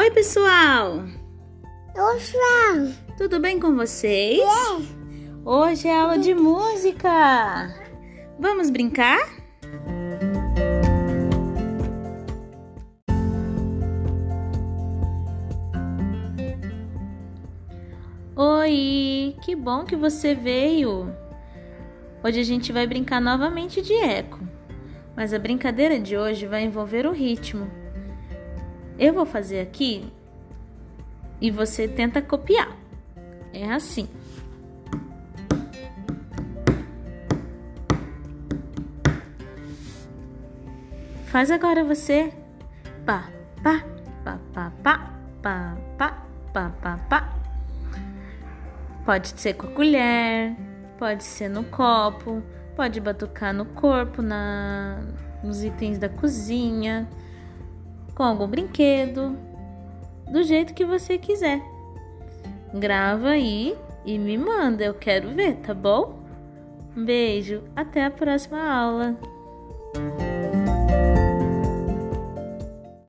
Oi, pessoal! Oi, Tudo bem com vocês? É. Hoje é aula de música. Vamos brincar? Oi, que bom que você veio. Hoje a gente vai brincar novamente de eco, mas a brincadeira de hoje vai envolver o ritmo. Eu vou fazer aqui e você tenta copiar. É assim. Faz agora você. Pá, pá, pá, pá, pá, pá, pá, pá, pá, pá. Pode ser com a colher, pode ser no copo, pode batucar no corpo, na, nos itens da cozinha, com algum brinquedo, do jeito que você quiser. Grava aí e me manda, eu quero ver, tá bom? Um beijo, até a próxima aula.